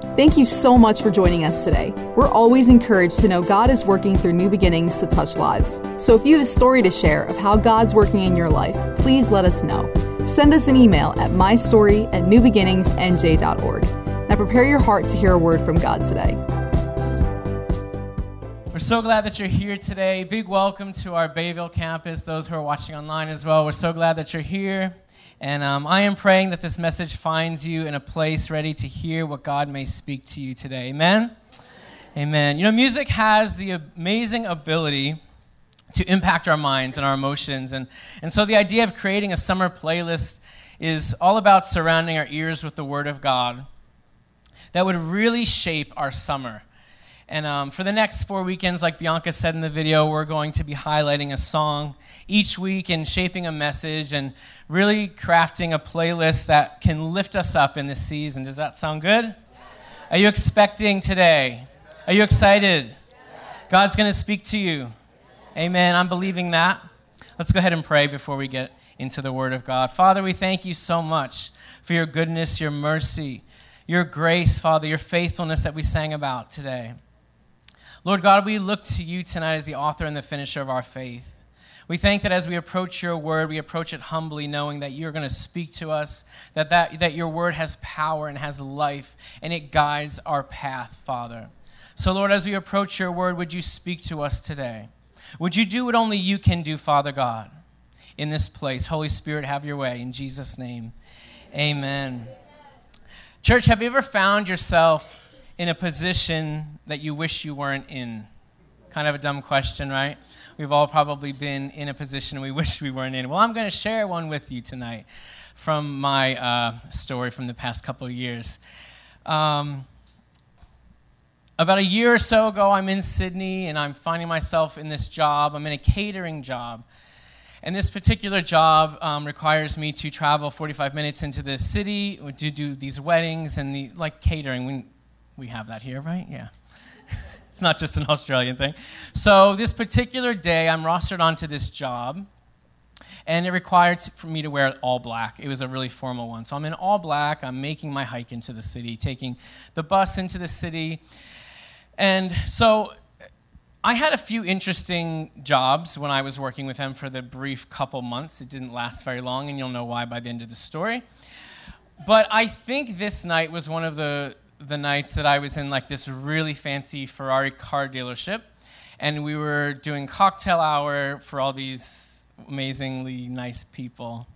Thank you so much for joining us today. We're always encouraged to know God is working through new beginnings to touch lives. So if you have a story to share of how God's working in your life, please let us know. Send us an email at mystory at newbeginningsnj.org. Now prepare your heart to hear a word from God today. We're so glad that you're here today. Big welcome to our Bayville campus, those who are watching online as well. We're so glad that you're here. And um, I am praying that this message finds you in a place ready to hear what God may speak to you today. Amen? Amen. You know, music has the amazing ability to impact our minds and our emotions. And, and so the idea of creating a summer playlist is all about surrounding our ears with the Word of God that would really shape our summer. And um, for the next four weekends, like Bianca said in the video, we're going to be highlighting a song each week and shaping a message and really crafting a playlist that can lift us up in this season. Does that sound good? Are you expecting today? Are you excited? God's going to speak to you. Amen. I'm believing that. Let's go ahead and pray before we get into the Word of God. Father, we thank you so much for your goodness, your mercy, your grace, Father, your faithfulness that we sang about today. Lord God, we look to you tonight as the author and the finisher of our faith. We thank that as we approach your word, we approach it humbly, knowing that you're going to speak to us, that, that, that your word has power and has life, and it guides our path, Father. So, Lord, as we approach your word, would you speak to us today? Would you do what only you can do, Father God, in this place? Holy Spirit, have your way. In Jesus' name, amen. Church, have you ever found yourself in a position that you wish you weren't in? Kind of a dumb question, right? We've all probably been in a position we wish we weren't in. Well, I'm going to share one with you tonight from my uh, story from the past couple of years. Um, about a year or so ago, I'm in Sydney and I'm finding myself in this job. I'm in a catering job. And this particular job um, requires me to travel 45 minutes into the city to do these weddings and the like catering. We, we have that here, right? Yeah. it's not just an Australian thing. So, this particular day, I'm rostered onto this job, and it required for me to wear all black. It was a really formal one. So, I'm in all black. I'm making my hike into the city, taking the bus into the city. And so, I had a few interesting jobs when I was working with him for the brief couple months. It didn't last very long, and you'll know why by the end of the story. But I think this night was one of the the nights that I was in like this really fancy Ferrari car dealership, and we were doing cocktail hour for all these amazingly nice people.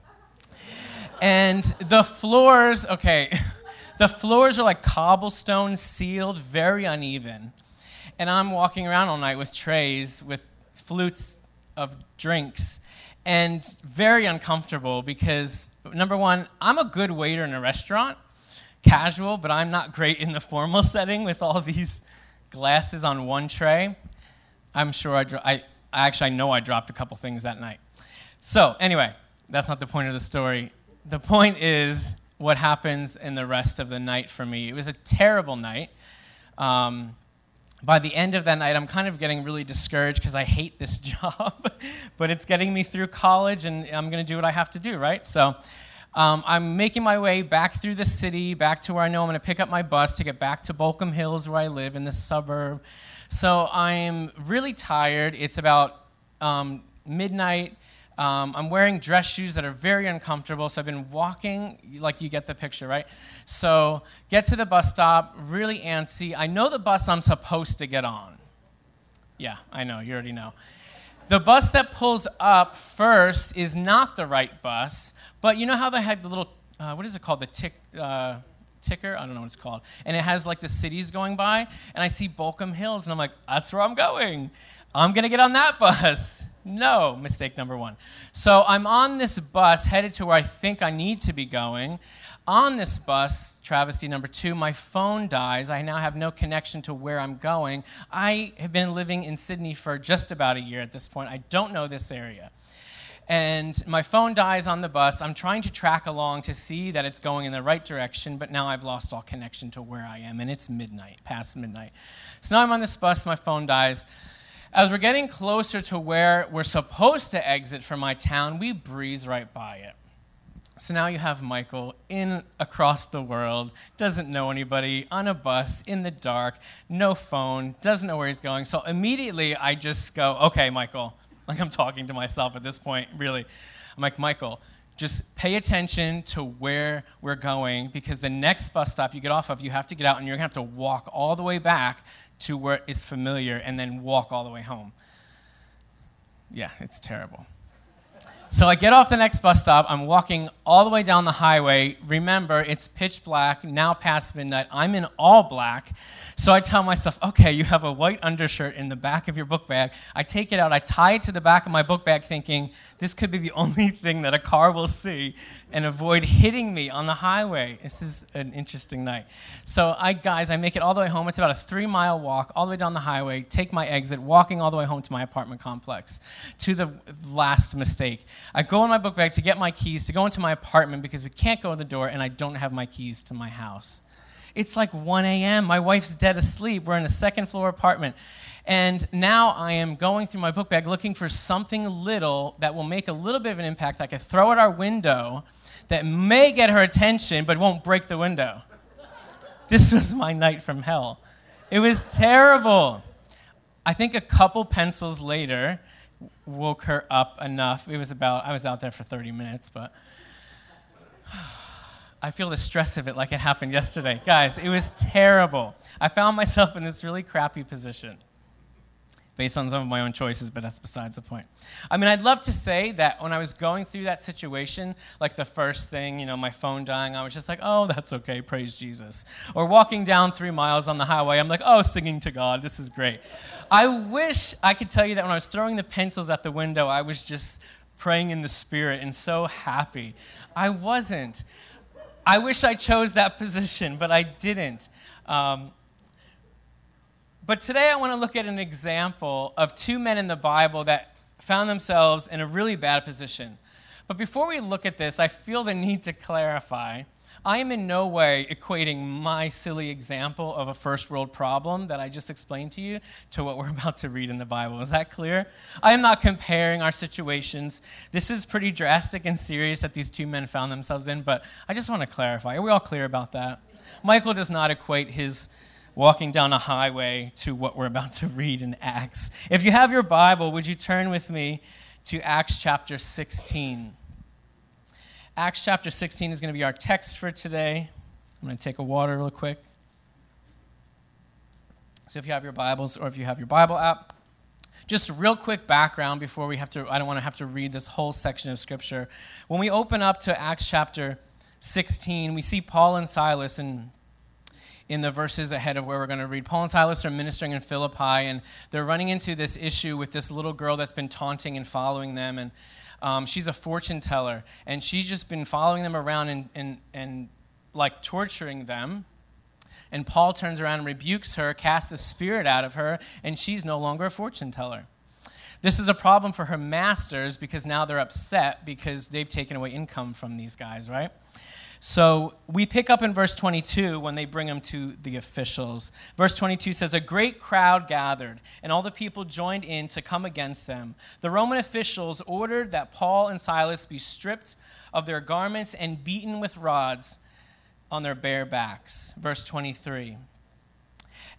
And the floors, okay, the floors are like cobblestone sealed, very uneven. And I'm walking around all night with trays with flutes of drinks and very uncomfortable because number one, I'm a good waiter in a restaurant casual, but I'm not great in the formal setting with all these glasses on one tray. I'm sure I, dro- I, I actually I know I dropped a couple things that night. So, anyway, that's not the point of the story. The point is what happens in the rest of the night for me. It was a terrible night. Um, by the end of that night, I'm kind of getting really discouraged because I hate this job, but it's getting me through college, and I'm going to do what I have to do, right? So um, I'm making my way back through the city, back to where I know I'm going to pick up my bus to get back to Baulkham Hills, where I live in the suburb. So I'm really tired. It's about um, midnight. Um, I'm wearing dress shoes that are very uncomfortable, so I've been walking, like you get the picture, right? So, get to the bus stop, really antsy. I know the bus I'm supposed to get on. Yeah, I know, you already know. The bus that pulls up first is not the right bus, but you know how they had the little, uh, what is it called? The tick, uh, ticker? I don't know what it's called. And it has like the cities going by, and I see Baulkham Hills, and I'm like, that's where I'm going. I'm going to get on that bus. No, mistake number one. So I'm on this bus headed to where I think I need to be going. On this bus, travesty number two, my phone dies. I now have no connection to where I'm going. I have been living in Sydney for just about a year at this point. I don't know this area. And my phone dies on the bus. I'm trying to track along to see that it's going in the right direction, but now I've lost all connection to where I am, and it's midnight, past midnight. So now I'm on this bus, my phone dies. As we're getting closer to where we're supposed to exit from my town, we breeze right by it. So now you have Michael in across the world, doesn't know anybody, on a bus, in the dark, no phone, doesn't know where he's going. So immediately I just go, okay, Michael, like I'm talking to myself at this point, really. I'm like, Michael, just pay attention to where we're going because the next bus stop you get off of, you have to get out and you're gonna have to walk all the way back to where it's familiar and then walk all the way home. Yeah, it's terrible. So I get off the next bus stop. I'm walking all the way down the highway. Remember, it's pitch black, now past midnight. I'm in all black. So I tell myself, okay, you have a white undershirt in the back of your book bag. I take it out, I tie it to the back of my book bag, thinking this could be the only thing that a car will see and avoid hitting me on the highway. This is an interesting night. So I, guys, I make it all the way home. It's about a three mile walk all the way down the highway, take my exit, walking all the way home to my apartment complex. To the last mistake. I go in my book bag to get my keys to go into my apartment because we can't go in the door and I don't have my keys to my house. It's like 1 a.m. My wife's dead asleep. We're in a second floor apartment. And now I am going through my book bag looking for something little that will make a little bit of an impact. That I could throw at our window that may get her attention but won't break the window. This was my night from hell. It was terrible. I think a couple pencils later, woke her up enough. It was about, I was out there for 30 minutes, but I feel the stress of it like it happened yesterday. Guys, it was terrible. I found myself in this really crappy position based on some of my own choices, but that's besides the point. I mean, I'd love to say that when I was going through that situation, like the first thing, you know, my phone dying, I was just like, oh, that's okay, praise Jesus. Or walking down three miles on the highway, I'm like, oh, singing to God, this is great. I wish I could tell you that when I was throwing the pencils at the window, I was just praying in the spirit and so happy. I wasn't. I wish I chose that position, but I didn't. Um, but today I want to look at an example of two men in the Bible that found themselves in a really bad position. But before we look at this, I feel the need to clarify. I am in no way equating my silly example of a first world problem that I just explained to you to what we're about to read in the Bible. Is that clear? I am not comparing our situations. This is pretty drastic and serious that these two men found themselves in, but I just want to clarify. Are we all clear about that? Michael does not equate his walking down a highway to what we're about to read in Acts. If you have your Bible, would you turn with me to Acts chapter 16? Acts chapter 16 is going to be our text for today. I'm going to take a water real quick. So if you have your Bibles or if you have your Bible app, just a real quick background before we have to, I don't want to have to read this whole section of Scripture. When we open up to Acts chapter 16, we see Paul and Silas, and in the verses ahead of where we're going to read. Paul and Silas are ministering in Philippi, and they're running into this issue with this little girl that's been taunting and following them. And um, she's a fortune teller, and she's just been following them around and, and, and like torturing them. And Paul turns around and rebukes her, casts the spirit out of her, and she's no longer a fortune teller. This is a problem for her masters because now they're upset because they've taken away income from these guys, right? So we pick up in verse 22 when they bring him to the officials. Verse 22 says, A great crowd gathered, and all the people joined in to come against them. The Roman officials ordered that Paul and Silas be stripped of their garments and beaten with rods on their bare backs. Verse 23.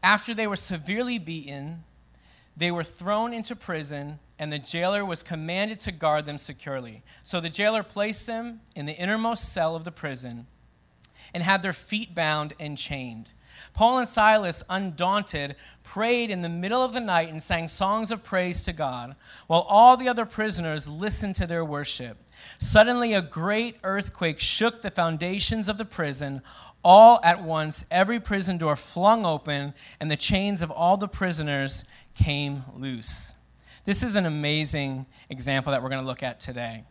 After they were severely beaten, they were thrown into prison and the jailer was commanded to guard them securely. So the jailer placed them in the innermost cell of the prison and had their feet bound and chained. Paul and Silas, undaunted, prayed in the middle of the night and sang songs of praise to God, while all the other prisoners listened to their worship. Suddenly, a great earthquake shook the foundations of the prison. All at once, every prison door flung open, and the chains of all the prisoners came loose. This is an amazing example that we're going to look at today.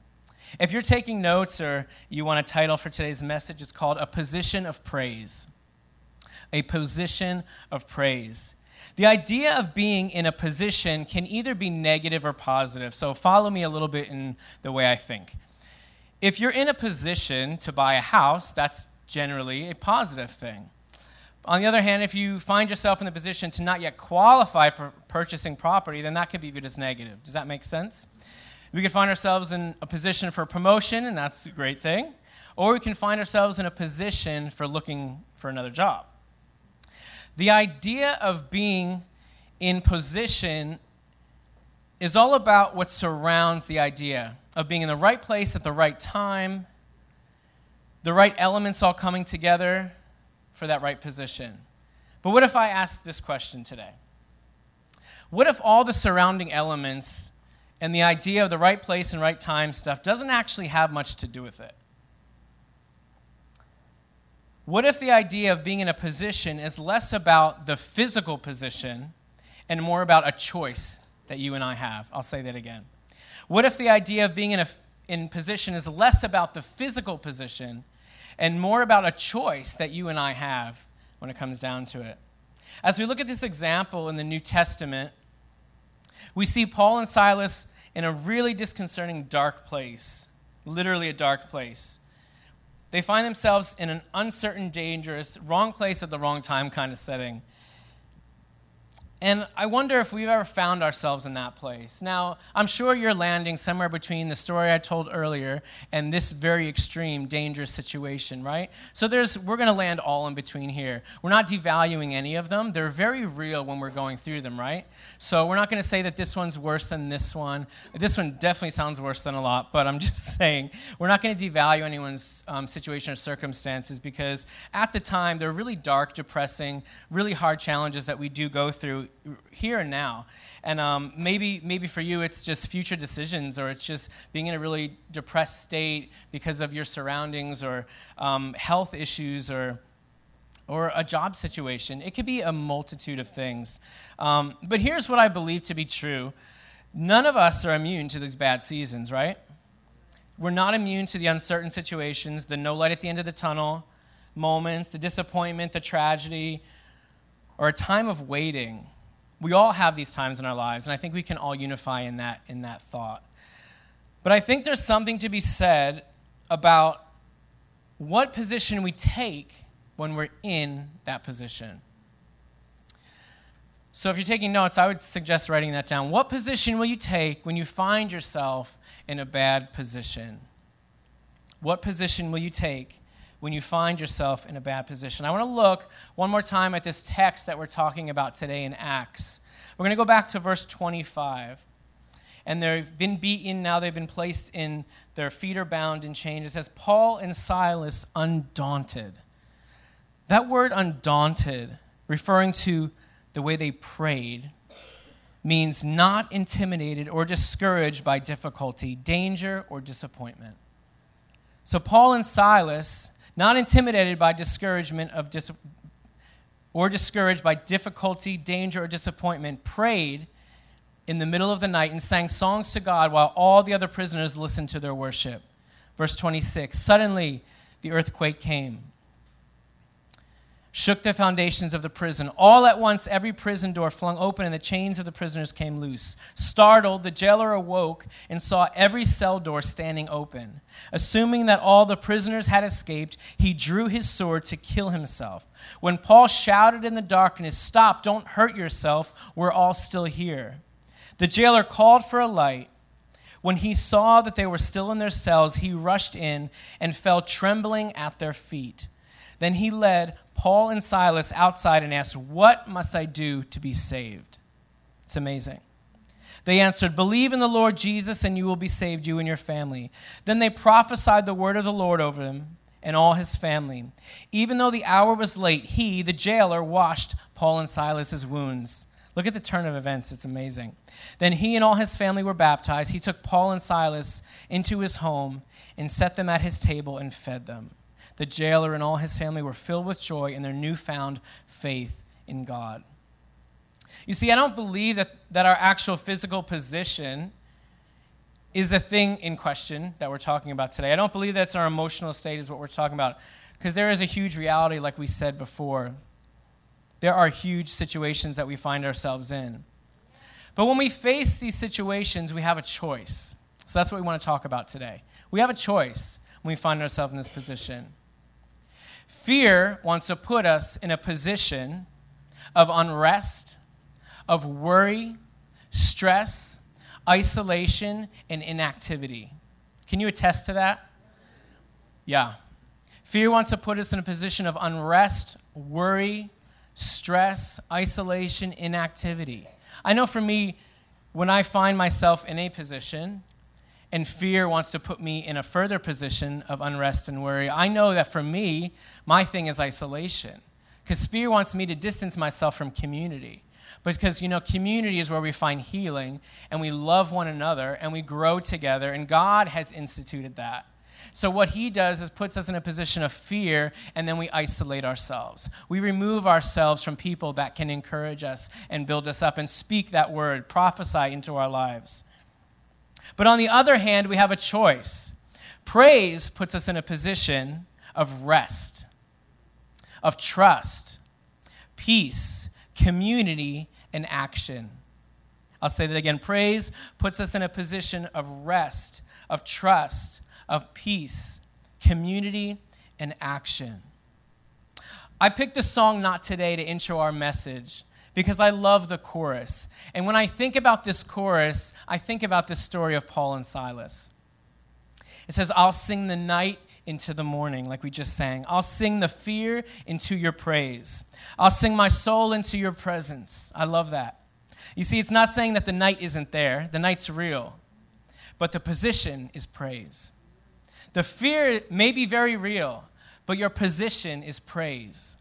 If you're taking notes or you want a title for today's message, it's called A Position of Praise. A Position of Praise. The idea of being in a position can either be negative or positive, so follow me a little bit in the way I think. If you're in a position to buy a house, that's generally a positive thing. On the other hand, if you find yourself in the position to not yet qualify for purchasing property, then that could be viewed as negative. Does that make sense? We could find ourselves in a position for promotion, and that's a great thing. or we can find ourselves in a position for looking for another job. The idea of being in position is all about what surrounds the idea of being in the right place at the right time, the right elements all coming together for that right position. But what if I ask this question today? What if all the surrounding elements and the idea of the right place and right time stuff doesn't actually have much to do with it? What if the idea of being in a position is less about the physical position and more about a choice that you and I have? I'll say that again. What if the idea of being in a in position is less about the physical position and more about a choice that you and I have when it comes down to it? As we look at this example in the New Testament, we see Paul and Silas in a really disconcerting dark place, literally a dark place. They find themselves in an uncertain, dangerous, wrong place at the wrong time kind of setting. And I wonder if we've ever found ourselves in that place. Now, I'm sure you're landing somewhere between the story I told earlier and this very extreme, dangerous situation, right? So there's we're going to land all in between here. We're not devaluing any of them. They're very real when we're going through them, right? So we're not going to say that this one's worse than this one. This one definitely sounds worse than a lot, but I'm just saying we're not going to devalue anyone's um, situation or circumstances because at the time they're really dark, depressing, really hard challenges that we do go through here and now. And um, maybe, maybe for you, it's just future decisions, or it's just being in a really depressed state because of your surroundings, or um, health issues, or or a job situation. It could be a multitude of things. Um, but here's what I believe to be true none of us are immune to these bad seasons, right? We're not immune to the uncertain situations, the no light at the end of the tunnel moments, the disappointment, the tragedy, or a time of waiting we all have these times in our lives, and I think we can all unify in that, in that thought. But I think there's something to be said about what position we take when we're in that position. So, if you're taking notes, I would suggest writing that down. What position will you take when you find yourself in a bad position? What position will you take when you find yourself in a bad position. I want to look one more time at this text that we're talking about today in Acts. We're going to go back to verse 25. And they've been beaten, now they've been placed in, their feet are bound in chains. It says, Paul and Silas undaunted. That word undaunted, referring to the way they prayed, means not intimidated or discouraged by difficulty, danger, or disappointment. So Paul and Silas not intimidated by discouragement of dis- or discouraged by difficulty, danger, or disappointment, prayed in the middle of the night and sang songs to God while all the other prisoners listened to their worship. Verse 26 Suddenly the earthquake came shook the foundations of the prison. All at once, every prison door flung open and the chains of the prisoners came loose. Startled, the jailer awoke and saw every cell door standing open. Assuming that all the prisoners had escaped, he drew his sword to kill himself. When Paul shouted in the darkness, Stop, don't hurt yourself, we're all still here. The jailer called for a light. When he saw that they were still in their cells, he rushed in and fell trembling at their feet. Then he led Paul and Silas outside and asked, What must I do to be saved? It's amazing. They answered, Believe in the Lord Jesus, and you will be saved, you and your family. Then they prophesied the word of the Lord over them and all his family. Even though the hour was late, he, the jailer, washed Paul and Silas's wounds. Look at the turn of events, it's amazing. Then he and all his family were baptized. He took Paul and Silas into his home and set them at his table and fed them the jailer and all his family were filled with joy in their newfound faith in God. You see, I don't believe that, that our actual physical position is the thing in question that we're talking about today. I don't believe that's our emotional state, is what we're talking about. Because there is a huge reality, like we said before. There are huge situations that we find ourselves in. But when we face these situations, we have a choice. So that's what we want to talk about today. We have a choice when we find ourselves in this position. Fear wants to put us in a position of unrest, of worry, stress, isolation, and inactivity. Can you attest to that? Yeah, Fear wants to put us in a position of unrest, worry, stress, isolation, inactivity. I know for me, when I find myself in a position and fear wants to put me in a further position of unrest and worry, I know that for me, my thing is isolation. Because fear wants me to distance myself from community. Because, you know, community is where we find healing and we love one another and we grow together, and God has instituted that. So, what he does is puts us in a position of fear, and then we isolate ourselves. We remove ourselves from people that can encourage us and build us up and speak that word, prophesy into our lives. But on the other hand, we have a choice. Praise puts us in a position of rest, of trust, peace, community, and action. I'll say that again. Praise puts us in a position of rest, of trust, of peace, community, and action. I picked this song not today to intro our message because I love the chorus. And when I think about this chorus, I think about the story of Paul and Silas. It says, I'll sing the night into the morning, like we just sang. I'll sing the fear into your praise. I'll sing my soul into your presence. I love that. You see, it's not saying that the night isn't there, the night's real, but the position is praise. The fear may be very real, but your position is praise.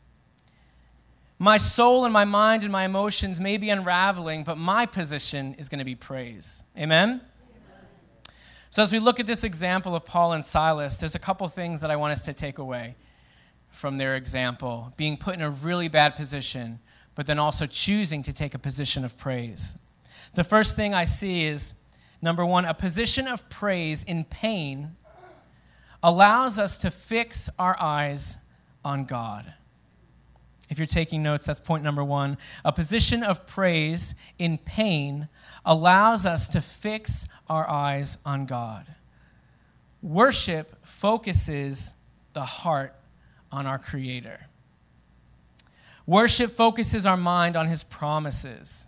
My soul and my mind and my emotions may be unraveling, but my position is going to be praise. Amen? So, as we look at this example of Paul and Silas, there's a couple things that I want us to take away from their example being put in a really bad position, but then also choosing to take a position of praise. The first thing I see is number one, a position of praise in pain allows us to fix our eyes on God. If you're taking notes, that's point number one. A position of praise in pain allows us to fix our eyes on God. Worship focuses the heart on our Creator. Worship focuses our mind on His promises.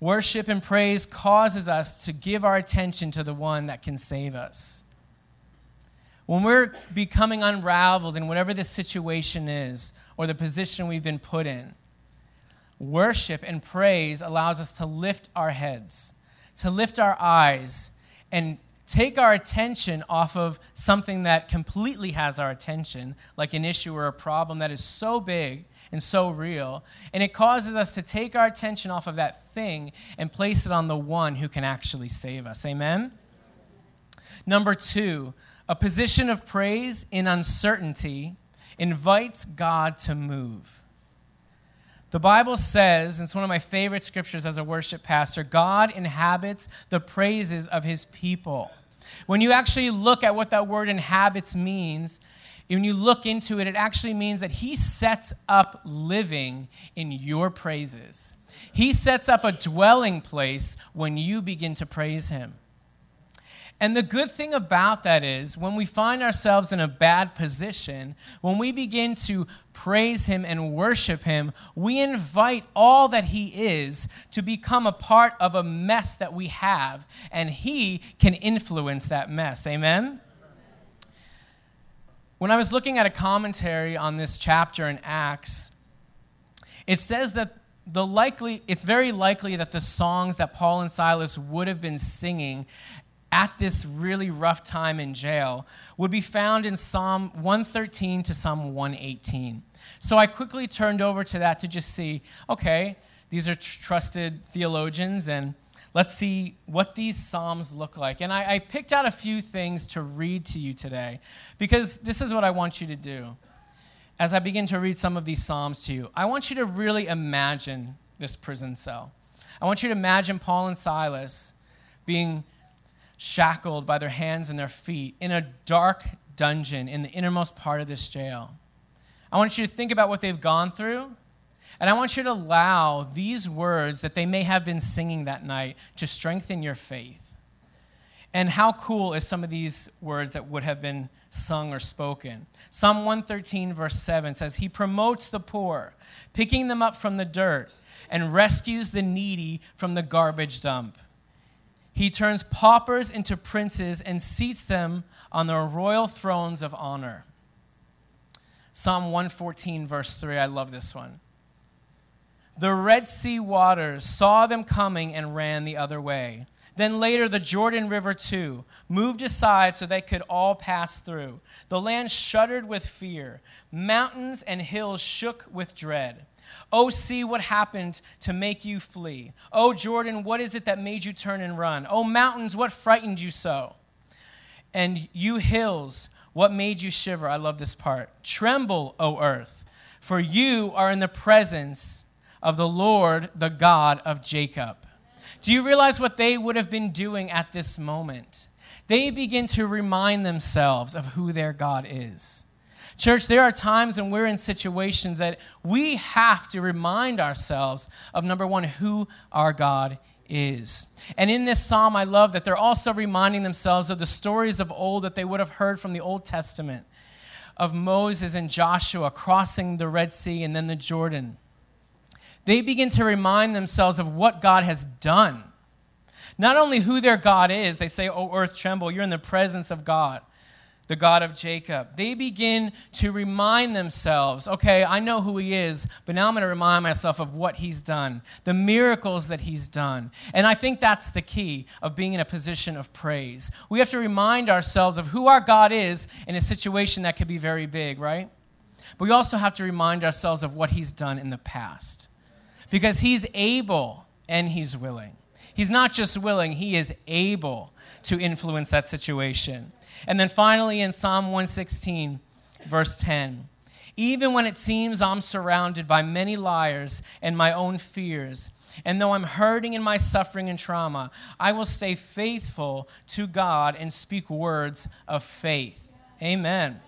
Worship and praise causes us to give our attention to the one that can save us. When we're becoming unraveled in whatever the situation is or the position we've been put in, worship and praise allows us to lift our heads, to lift our eyes, and take our attention off of something that completely has our attention, like an issue or a problem that is so big and so real. And it causes us to take our attention off of that thing and place it on the one who can actually save us. Amen? Number two, a position of praise in uncertainty invites God to move. The Bible says, and it's one of my favorite scriptures as a worship pastor God inhabits the praises of his people. When you actually look at what that word inhabits means, when you look into it, it actually means that he sets up living in your praises. He sets up a dwelling place when you begin to praise him. And the good thing about that is when we find ourselves in a bad position, when we begin to praise Him and worship Him, we invite all that He is to become a part of a mess that we have, and He can influence that mess. Amen? When I was looking at a commentary on this chapter in Acts, it says that the likely it's very likely that the songs that Paul and Silas would have been singing at this really rough time in jail would be found in Psalm 113 to Psalm 118. So I quickly turned over to that to just see okay, these are tr- trusted theologians, and let's see what these Psalms look like. And I, I picked out a few things to read to you today because this is what I want you to do. As I begin to read some of these Psalms to you, I want you to really imagine this prison cell. I want you to imagine Paul and Silas being shackled by their hands and their feet in a dark dungeon in the innermost part of this jail. I want you to think about what they've gone through, and I want you to allow these words that they may have been singing that night to strengthen your faith. And how cool is some of these words that would have been sung or spoken? Psalm 113, verse 7 says, He promotes the poor, picking them up from the dirt, and rescues the needy from the garbage dump. He turns paupers into princes and seats them on their royal thrones of honor. Psalm 114, verse 3. I love this one. The Red Sea waters saw them coming and ran the other way. Then later, the Jordan River too moved aside so they could all pass through. The land shuddered with fear, mountains and hills shook with dread. Oh, see what happened to make you flee. Oh, Jordan, what is it that made you turn and run? Oh, mountains, what frightened you so? And you hills, what made you shiver? I love this part. Tremble, O earth, for you are in the presence of the Lord, the God of Jacob. Do you realize what they would have been doing at this moment? They begin to remind themselves of who their God is. Church, there are times when we're in situations that we have to remind ourselves of number one, who our God is. And in this psalm, I love that they're also reminding themselves of the stories of old that they would have heard from the Old Testament of Moses and Joshua crossing the Red Sea and then the Jordan. They begin to remind themselves of what God has done. Not only who their God is, they say, Oh, earth, tremble, you're in the presence of God the God of Jacob. They begin to remind themselves, okay, I know who he is, but now I'm going to remind myself of what he's done, the miracles that he's done. And I think that's the key of being in a position of praise. We have to remind ourselves of who our God is in a situation that could be very big, right? But we also have to remind ourselves of what he's done in the past. Because he's able and he's willing. He's not just willing, he is able to influence that situation. And then finally in Psalm 116, verse 10 Even when it seems I'm surrounded by many liars and my own fears, and though I'm hurting in my suffering and trauma, I will stay faithful to God and speak words of faith. Amen.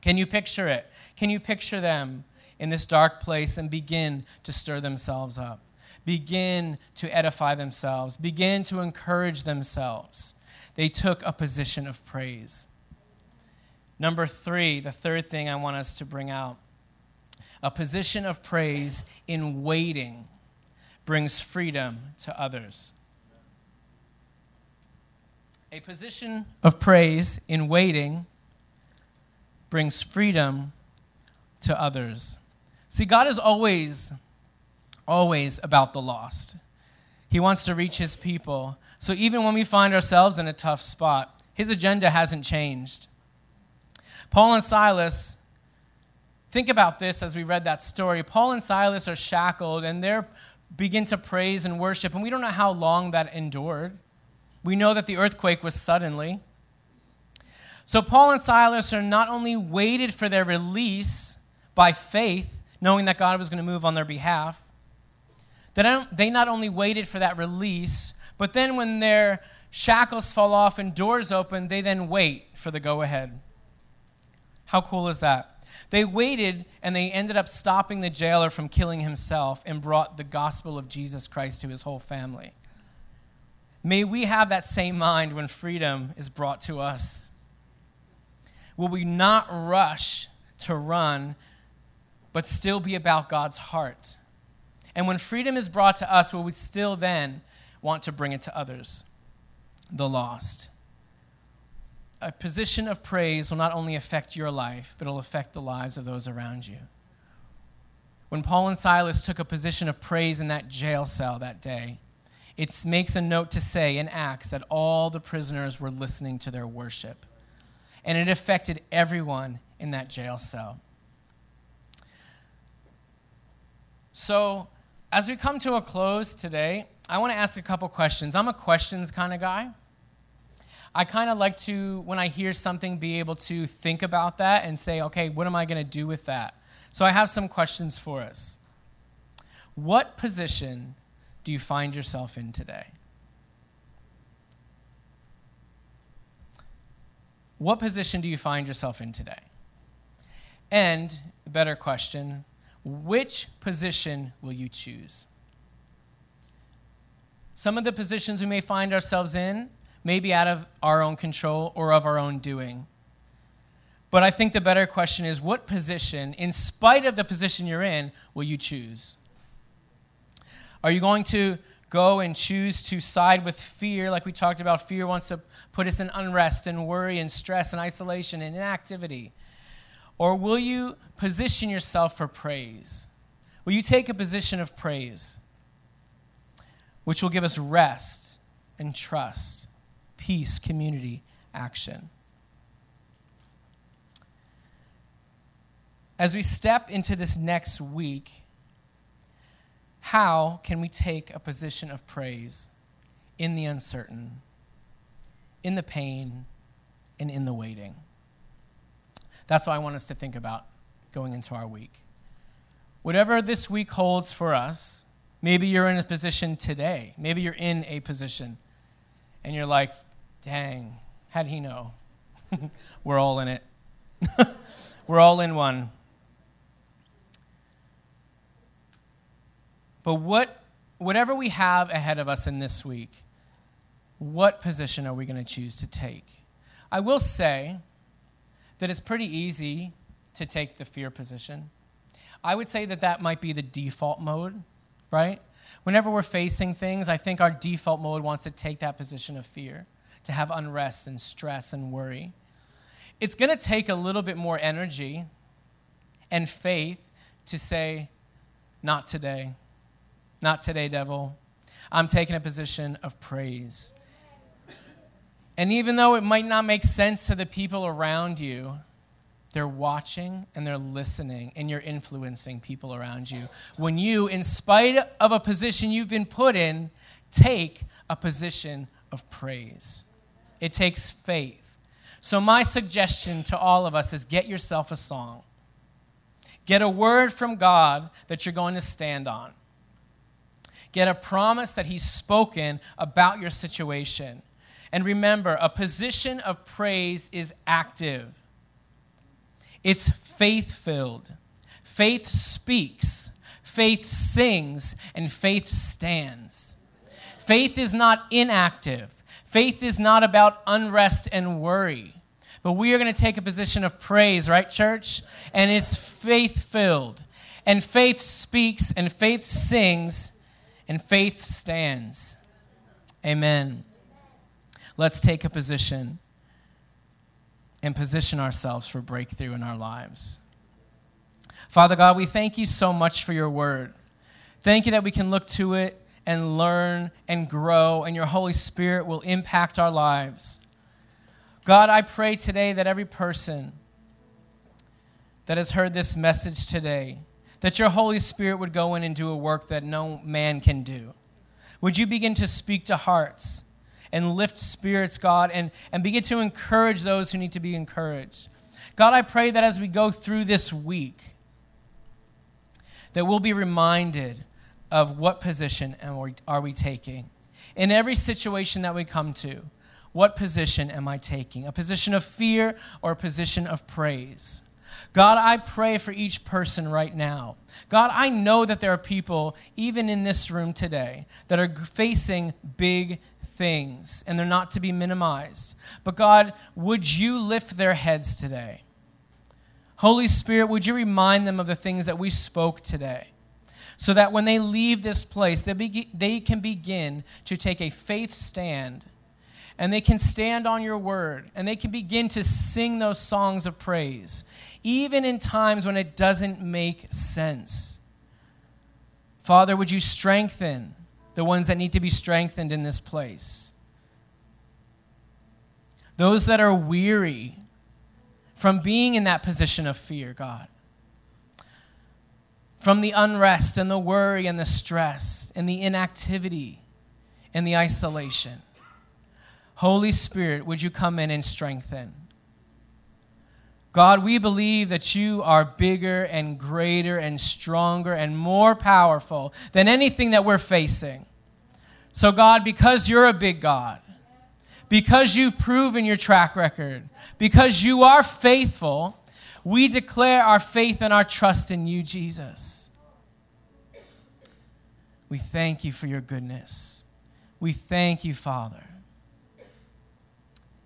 Can you picture it? Can you picture them in this dark place and begin to stir themselves up? Begin to edify themselves, begin to encourage themselves they took a position of praise. Number three, the third thing I want us to bring out a position of praise in waiting brings freedom to others. A position of praise in waiting brings freedom to others. See, God is always, always about the lost. He wants to reach his people. So even when we find ourselves in a tough spot, his agenda hasn't changed. Paul and Silas, think about this as we read that story. Paul and Silas are shackled and they begin to praise and worship, and we don't know how long that endured. We know that the earthquake was suddenly. So Paul and Silas are not only waited for their release by faith, knowing that God was going to move on their behalf, they not only waited for that release, but then when their shackles fall off and doors open, they then wait for the go ahead. How cool is that? They waited and they ended up stopping the jailer from killing himself and brought the gospel of Jesus Christ to his whole family. May we have that same mind when freedom is brought to us. Will we not rush to run, but still be about God's heart? And when freedom is brought to us, will we still then want to bring it to others, the lost. A position of praise will not only affect your life, but it'll affect the lives of those around you. When Paul and Silas took a position of praise in that jail cell that day, it makes a note to say in Acts that all the prisoners were listening to their worship. And it affected everyone in that jail cell. So, as we come to a close today, I want to ask a couple questions. I'm a questions kind of guy. I kind of like to, when I hear something, be able to think about that and say, okay, what am I going to do with that? So I have some questions for us. What position do you find yourself in today? What position do you find yourself in today? And, better question, which position will you choose? Some of the positions we may find ourselves in may be out of our own control or of our own doing. But I think the better question is what position, in spite of the position you're in, will you choose? Are you going to go and choose to side with fear, like we talked about? Fear wants to put us in unrest and worry and stress and isolation and inactivity. Or will you position yourself for praise? Will you take a position of praise, which will give us rest and trust, peace, community, action? As we step into this next week, how can we take a position of praise in the uncertain, in the pain, and in the waiting? That's what I want us to think about going into our week. Whatever this week holds for us, maybe you're in a position today, maybe you're in a position, and you're like, dang, how did he know? We're all in it. We're all in one. But what, whatever we have ahead of us in this week, what position are we going to choose to take? I will say that it's pretty easy to take the fear position. I would say that that might be the default mode, right? Whenever we're facing things, I think our default mode wants to take that position of fear, to have unrest and stress and worry. It's going to take a little bit more energy and faith to say, not today. Not today, devil. I'm taking a position of praise. And even though it might not make sense to the people around you, they're watching and they're listening, and you're influencing people around you. When you, in spite of a position you've been put in, take a position of praise, it takes faith. So, my suggestion to all of us is get yourself a song. Get a word from God that you're going to stand on. Get a promise that He's spoken about your situation. And remember, a position of praise is active. It's faith filled. Faith speaks, faith sings, and faith stands. Faith is not inactive. Faith is not about unrest and worry. But we are going to take a position of praise, right, church? And it's faith filled. And faith speaks, and faith sings, and faith stands. Amen. Let's take a position and position ourselves for breakthrough in our lives. Father God, we thank you so much for your word. Thank you that we can look to it and learn and grow, and your Holy Spirit will impact our lives. God, I pray today that every person that has heard this message today, that your Holy Spirit would go in and do a work that no man can do. Would you begin to speak to hearts? And lift spirits, God, and, and begin to encourage those who need to be encouraged. God, I pray that as we go through this week, that we'll be reminded of what position are we taking. In every situation that we come to, what position am I taking? A position of fear or a position of praise? God, I pray for each person right now. God, I know that there are people, even in this room today, that are facing big things and they're not to be minimized. But God, would you lift their heads today? Holy Spirit, would you remind them of the things that we spoke today? So that when they leave this place, they, be, they can begin to take a faith stand and they can stand on your word and they can begin to sing those songs of praise, even in times when it doesn't make sense. Father, would you strengthen the ones that need to be strengthened in this place. Those that are weary from being in that position of fear, God. From the unrest and the worry and the stress and the inactivity and the isolation. Holy Spirit, would you come in and strengthen? God, we believe that you are bigger and greater and stronger and more powerful than anything that we're facing. So, God, because you're a big God, because you've proven your track record, because you are faithful, we declare our faith and our trust in you, Jesus. We thank you for your goodness. We thank you, Father.